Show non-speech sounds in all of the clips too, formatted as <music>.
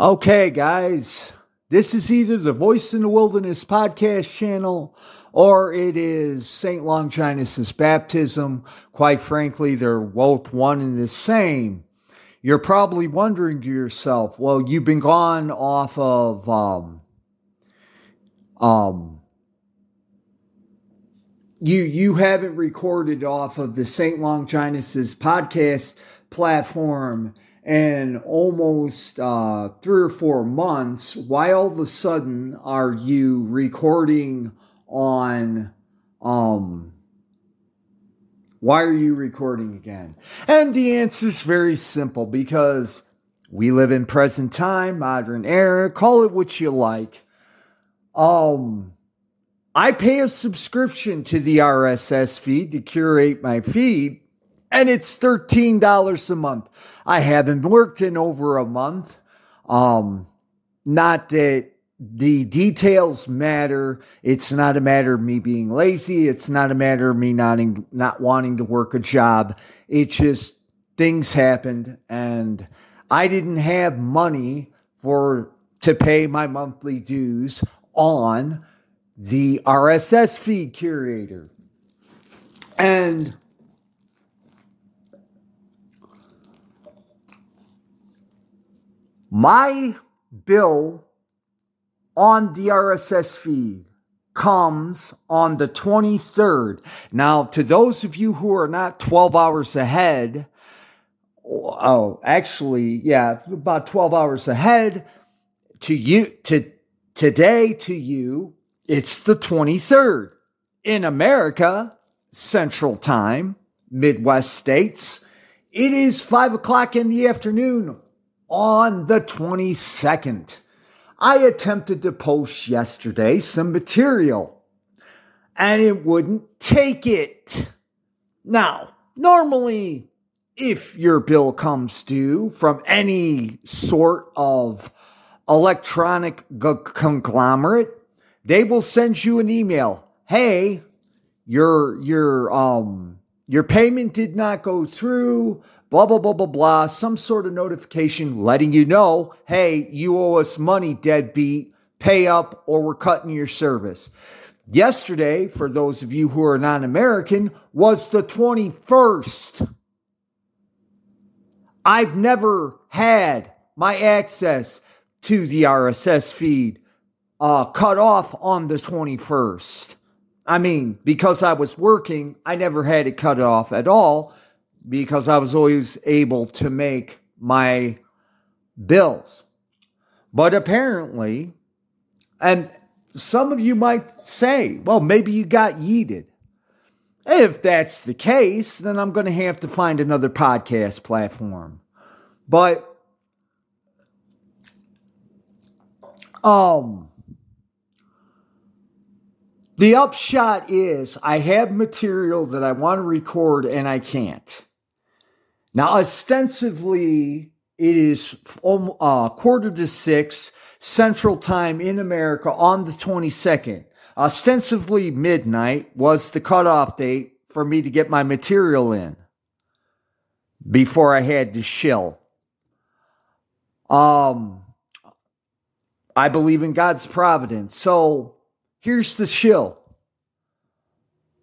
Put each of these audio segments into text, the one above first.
Okay, guys, this is either the Voice in the Wilderness podcast channel or it is St. Longinus' baptism. Quite frankly, they're both one and the same. You're probably wondering to yourself, well, you've been gone off of, um, um, you you haven't recorded off of the St. Longinus' podcast platform in almost uh, three or four months. Why all of a sudden are you recording on? Um, why are you recording again? And the answer is very simple because we live in present time, modern era. Call it what you like. Um I pay a subscription to the RSS feed to curate my feed, and it's $13 a month. I haven't worked in over a month. Um, not that the details matter. It's not a matter of me being lazy. It's not a matter of me not, not wanting to work a job. It's just things happened and I didn't have money for to pay my monthly dues on the RSS feed curator. And my bill on the RSS feed comes on the 23rd. Now, to those of you who are not 12 hours ahead, oh, actually, yeah, about 12 hours ahead to you, to today to you, it's the 23rd. In America, Central Time, Midwest states, it is 5 o'clock in the afternoon on the 22nd. I attempted to post yesterday some material and it wouldn't take it. Now, normally, if your bill comes due from any sort of electronic g- conglomerate, they will send you an email. Hey, your your um your payment did not go through. Blah blah blah blah blah. Some sort of notification letting you know, hey, you owe us money, deadbeat. Pay up, or we're cutting your service. Yesterday, for those of you who are non American, was the 21st. I've never had my access to the RSS feed uh, cut off on the 21st. I mean, because I was working, I never had it cut off at all because I was always able to make my bills. But apparently, and some of you might say, well, maybe you got yeeted. If that's the case, then I'm going to have to find another podcast platform. But, um, the upshot is I have material that I want to record and I can't. Now, ostensibly, it is uh, quarter to six Central Time in America on the 22nd. Ostensibly, midnight was the cutoff date for me to get my material in before I had to shill. Um, I believe in God's providence. So Here's the shill.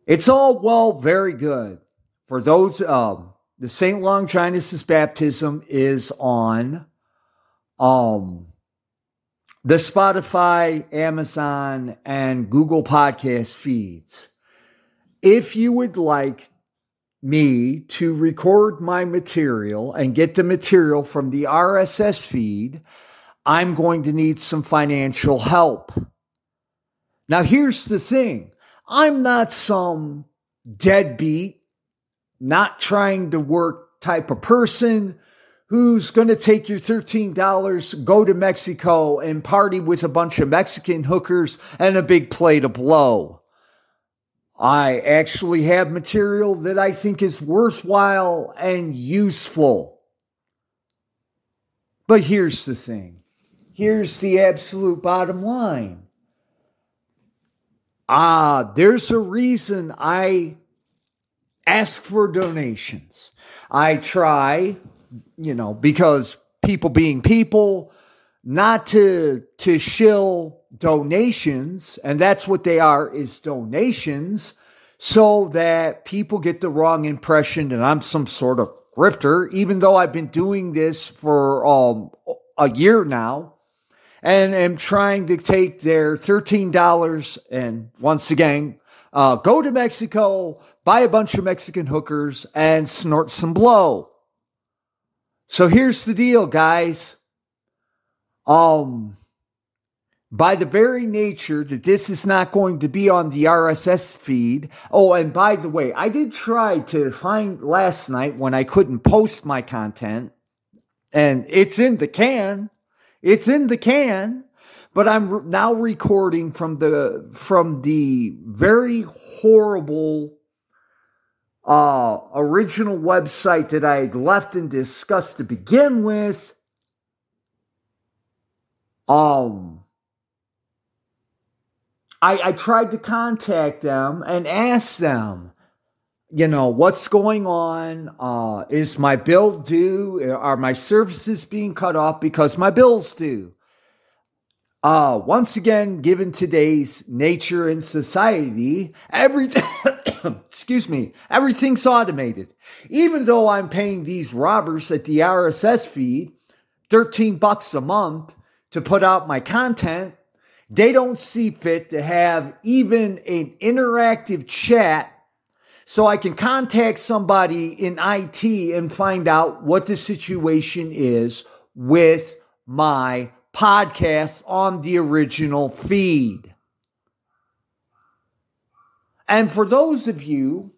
It's all well, very good. For those, um, the St. Longinus' baptism is on um, the Spotify, Amazon, and Google podcast feeds. If you would like me to record my material and get the material from the RSS feed, I'm going to need some financial help. Now, here's the thing I'm not some deadbeat, not trying to work type of person who's going to take your $13, go to Mexico and party with a bunch of Mexican hookers and a big plate of blow. I actually have material that I think is worthwhile and useful. But here's the thing. Here's the absolute bottom line. Ah, there's a reason I ask for donations. I try, you know, because people being people, not to to shill donations, and that's what they are is donations, so that people get the wrong impression that I'm some sort of grifter, even though I've been doing this for um, a year now and am trying to take their $13 and once again, uh, go to Mexico, buy a bunch of Mexican hookers, and snort some blow. So here's the deal, guys. Um, by the very nature that this is not going to be on the RSS feed. Oh, and by the way, I did try to find last night when I couldn't post my content, and it's in the can. It's in the can, but I'm now recording from the from the very horrible uh original website that I had left and discussed to begin with. Um I, I tried to contact them and ask them, you know, what's going on? Uh, is my bill due? Are my services being cut off because my bill's due? Uh, once again, given today's nature and society, everything, <laughs> <coughs> excuse me, everything's automated. Even though I'm paying these robbers at the RSS feed 13 bucks a month to put out my content, they don't see fit to have even an interactive chat so I can contact somebody in IT and find out what the situation is with my podcast on the original feed. And for those of you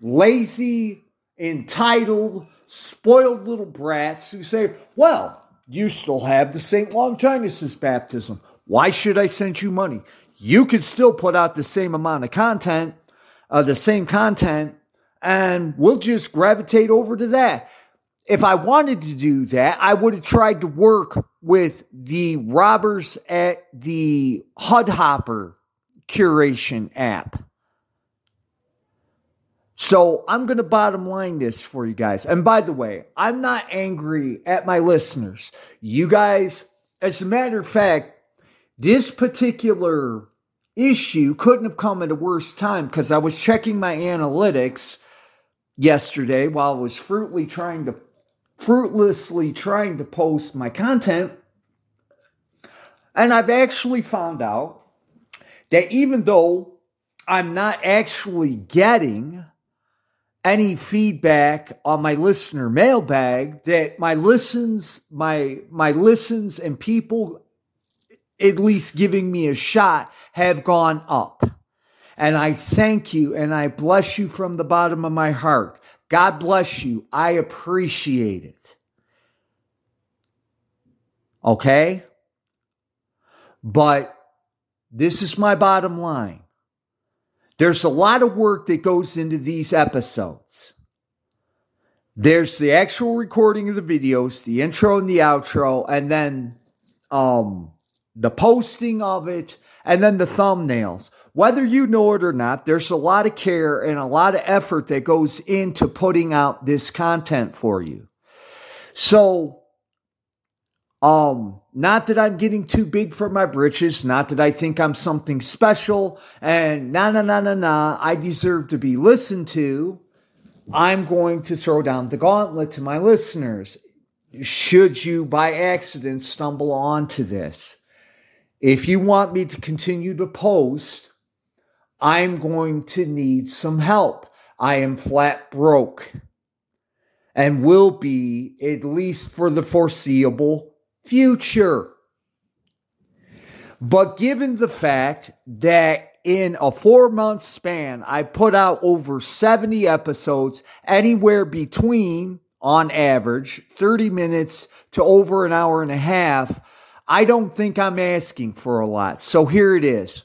lazy, entitled, spoiled little brats who say, well, you still have the St. Longinus' baptism. Why should I send you money? You could still put out the same amount of content uh, the same content, and we'll just gravitate over to that. If I wanted to do that, I would have tried to work with the robbers at the Hudhopper curation app. So I'm going to bottom line this for you guys. And by the way, I'm not angry at my listeners. You guys, as a matter of fact, this particular issue couldn't have come at a worse time because I was checking my analytics yesterday while I was fruitly trying to fruitlessly trying to post my content. And I've actually found out that even though I'm not actually getting any feedback on my listener mailbag that my listens my my listens and people at least giving me a shot have gone up. And I thank you and I bless you from the bottom of my heart. God bless you. I appreciate it. Okay? But this is my bottom line. There's a lot of work that goes into these episodes. There's the actual recording of the videos, the intro and the outro, and then um the posting of it, and then the thumbnails. Whether you know it or not, there's a lot of care and a lot of effort that goes into putting out this content for you. So, um, not that I'm getting too big for my britches, not that I think I'm something special, and na na na na na, I deserve to be listened to. I'm going to throw down the gauntlet to my listeners. Should you by accident stumble onto this? If you want me to continue to post, I'm going to need some help. I am flat broke and will be at least for the foreseeable future. But given the fact that in a four month span, I put out over 70 episodes, anywhere between, on average, 30 minutes to over an hour and a half, I don't think I'm asking for a lot. So here it is.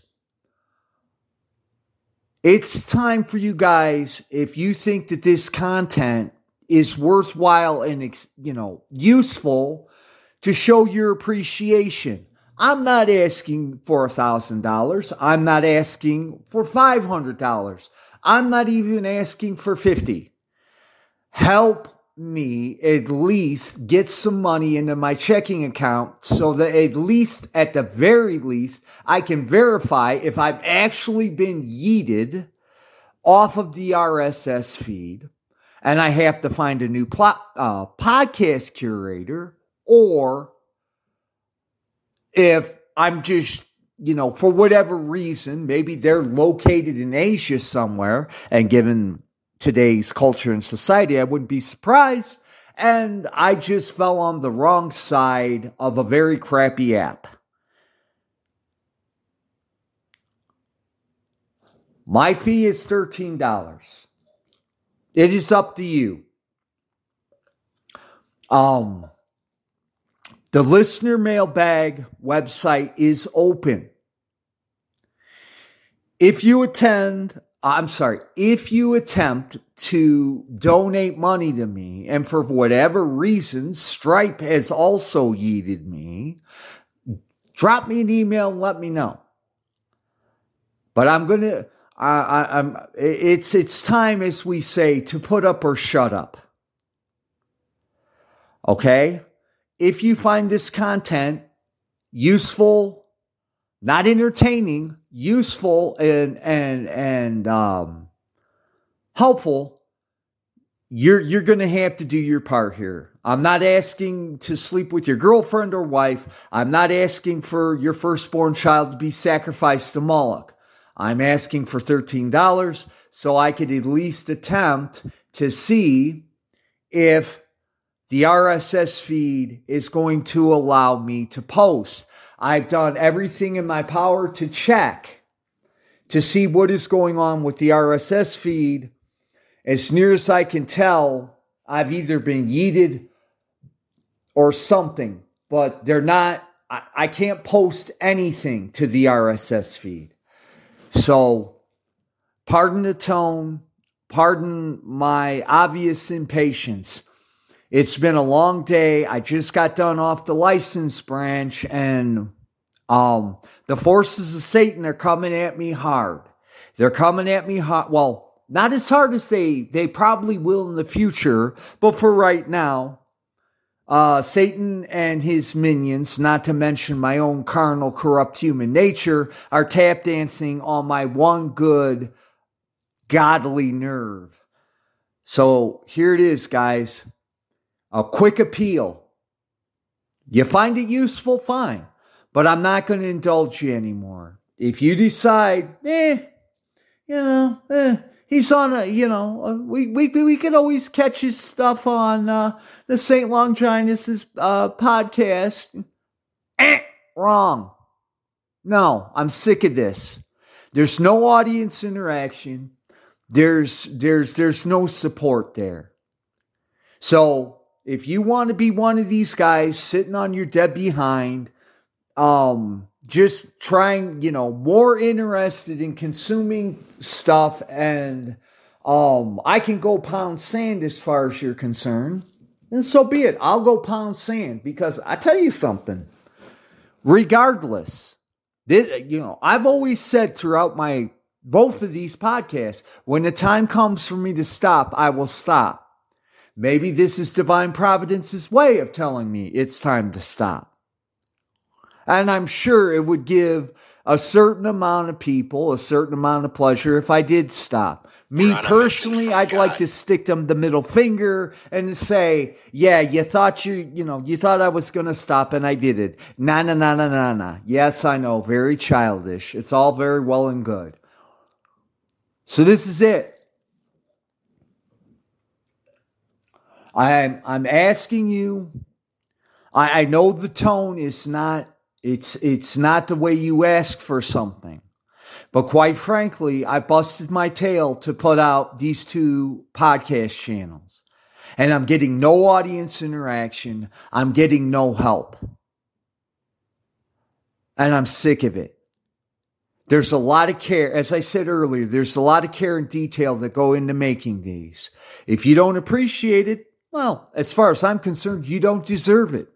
It's time for you guys, if you think that this content is worthwhile and, you know, useful to show your appreciation. I'm not asking for a thousand dollars. I'm not asking for $500. I'm not even asking for 50. Help me at least get some money into my checking account so that at least, at the very least, I can verify if I've actually been yeeted off of the RSS feed and I have to find a new plot, uh, podcast curator or if I'm just you know, for whatever reason, maybe they're located in Asia somewhere, and given today's culture and society, I wouldn't be surprised. And I just fell on the wrong side of a very crappy app. My fee is $13. It is up to you. Um, the listener mailbag website is open. If you attend, uh, I'm sorry, if you attempt to donate money to me, and for whatever reason, Stripe has also yeeted me, drop me an email and let me know. But I'm going to, I, am it's, it's time, as we say, to put up or shut up. Okay? If you find this content useful, not entertaining, useful and and and um, helpful, you're you're going to have to do your part here. I'm not asking to sleep with your girlfriend or wife. I'm not asking for your firstborn child to be sacrificed to Moloch. I'm asking for $13 so I could at least attempt to see if the RSS feed is going to allow me to post. I've done everything in my power to check to see what is going on with the RSS feed. As near as I can tell, I've either been yeeted or something, but they're not, I, I can't post anything to the RSS feed. So, pardon the tone, pardon my obvious impatience. It's been a long day. I just got done off the license branch and um, the forces of Satan are coming at me hard. They're coming at me hard. Well, not as hard as they, they probably will in the future, but for right now, uh, Satan and his minions, not to mention my own carnal, corrupt human nature, are tap dancing on my one good, godly nerve. So here it is, guys a quick appeal. You find it useful, fine, but I'm not going to indulge you anymore. If you decide, eh, you know, eh, he's on a, you know, uh, we we we can always catch his stuff on uh, the Saint Longinus uh, podcast. Eh, wrong. No, I'm sick of this. There's no audience interaction. There's there's there's no support there. So if you want to be one of these guys sitting on your dead behind, um, just trying, you know, more interested in consuming stuff and um, I can go pound sand as far as you're concerned. And so be it. I'll go pound sand because I tell you something. Regardless, this, you know, I've always said throughout my both of these podcasts, when the time comes for me to stop, I will stop. Maybe this is divine providence's way of telling me it's time to stop. And I'm sure it would give a certain amount of people a certain amount of pleasure if I did stop. Me personally, I'd God. like to stick them the middle finger and say, yeah, you thought you, you know, you thought I was going to stop and I did it. Na, na, na, na, na, na. Yes, I know. Very childish. It's all very well and good. So this is it. I'm I'm asking you. I, I know the tone is not it's it's not the way you ask for something. But quite frankly, I busted my tail to put out these two podcast channels. And I'm getting no audience interaction. I'm getting no help. And I'm sick of it. There's a lot of care, as I said earlier, there's a lot of care and detail that go into making these. If you don't appreciate it, well, as far as I'm concerned, you don't deserve it.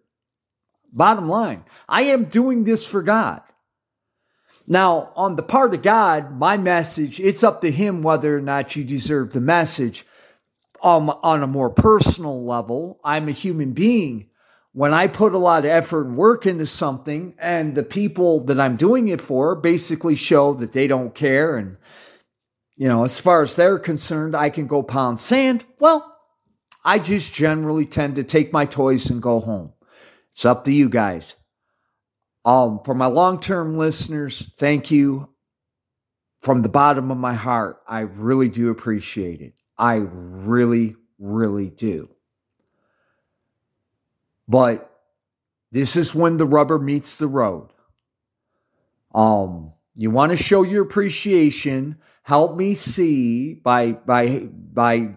Bottom line, I am doing this for God. Now, on the part of God, my message, it's up to Him whether or not you deserve the message. um, on a more personal level, I'm a human being. When I put a lot of effort and work into something, and the people that I'm doing it for basically show that they don't care, and you know, as far as they're concerned, I can go pound sand. Well, I just generally tend to take my toys and go home. It's up to you guys. Um, for my long term listeners, thank you from the bottom of my heart. I really do appreciate it. I really, really do. But this is when the rubber meets the road. Um, you want to show your appreciation. Help me see by by by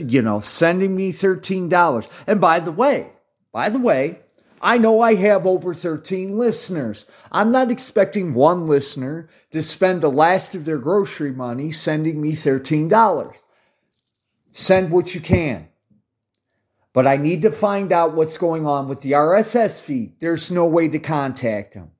you know sending me thirteen dollars. And by the way, by the way, I know I have over 13 listeners. I'm not expecting one listener to spend the last of their grocery money sending me $13. Send what you can. But I need to find out what's going on with the RSS feed. There's no way to contact them.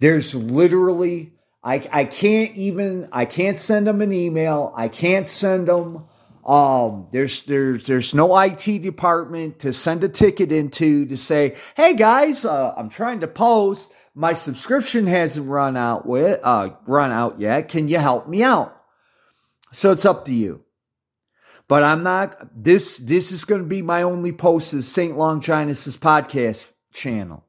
There's literally, I, I can't even, I can't send them an email. I can't send them um, there's there's there's no IT department to send a ticket into to say, hey guys, uh, I'm trying to post. My subscription hasn't run out with uh, run out yet. Can you help me out? So it's up to you. But I'm not this this is going to be my only post is St. Longinus' podcast channel.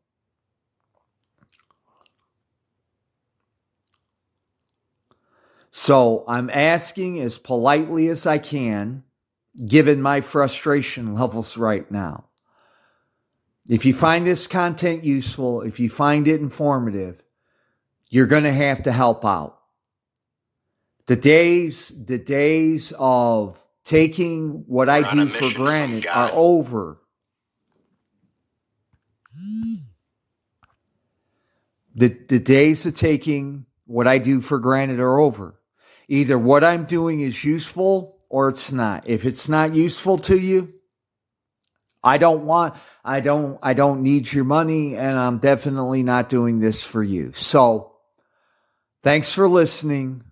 So I'm asking as politely as I can, given my frustration levels right now. If you find this content useful, if you find it informative, you're going to have to help out. The days, the days of taking what We're I do for granted are over. The, the days of taking what I do for granted are over. Either what I'm doing is useful or it's not. If it's not useful to you, I don't want, I don't, I don't need your money and I'm definitely not doing this for you. So thanks for listening.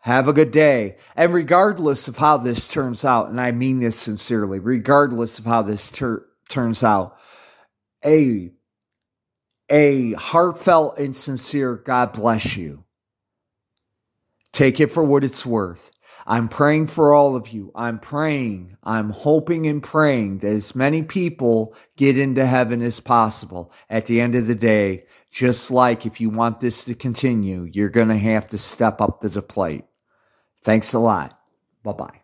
Have a good day. And regardless of how this turns out, and I mean this sincerely, regardless of how this ter- turns out, a, a heartfelt and sincere God bless you Take it for what it's worth. I'm praying for all of you. I'm praying, I'm hoping and praying that as many people get into heaven as possible. At the end of the day, just like if you want this to continue, you're going to have to step up to the plate. Thanks a lot. Bye bye.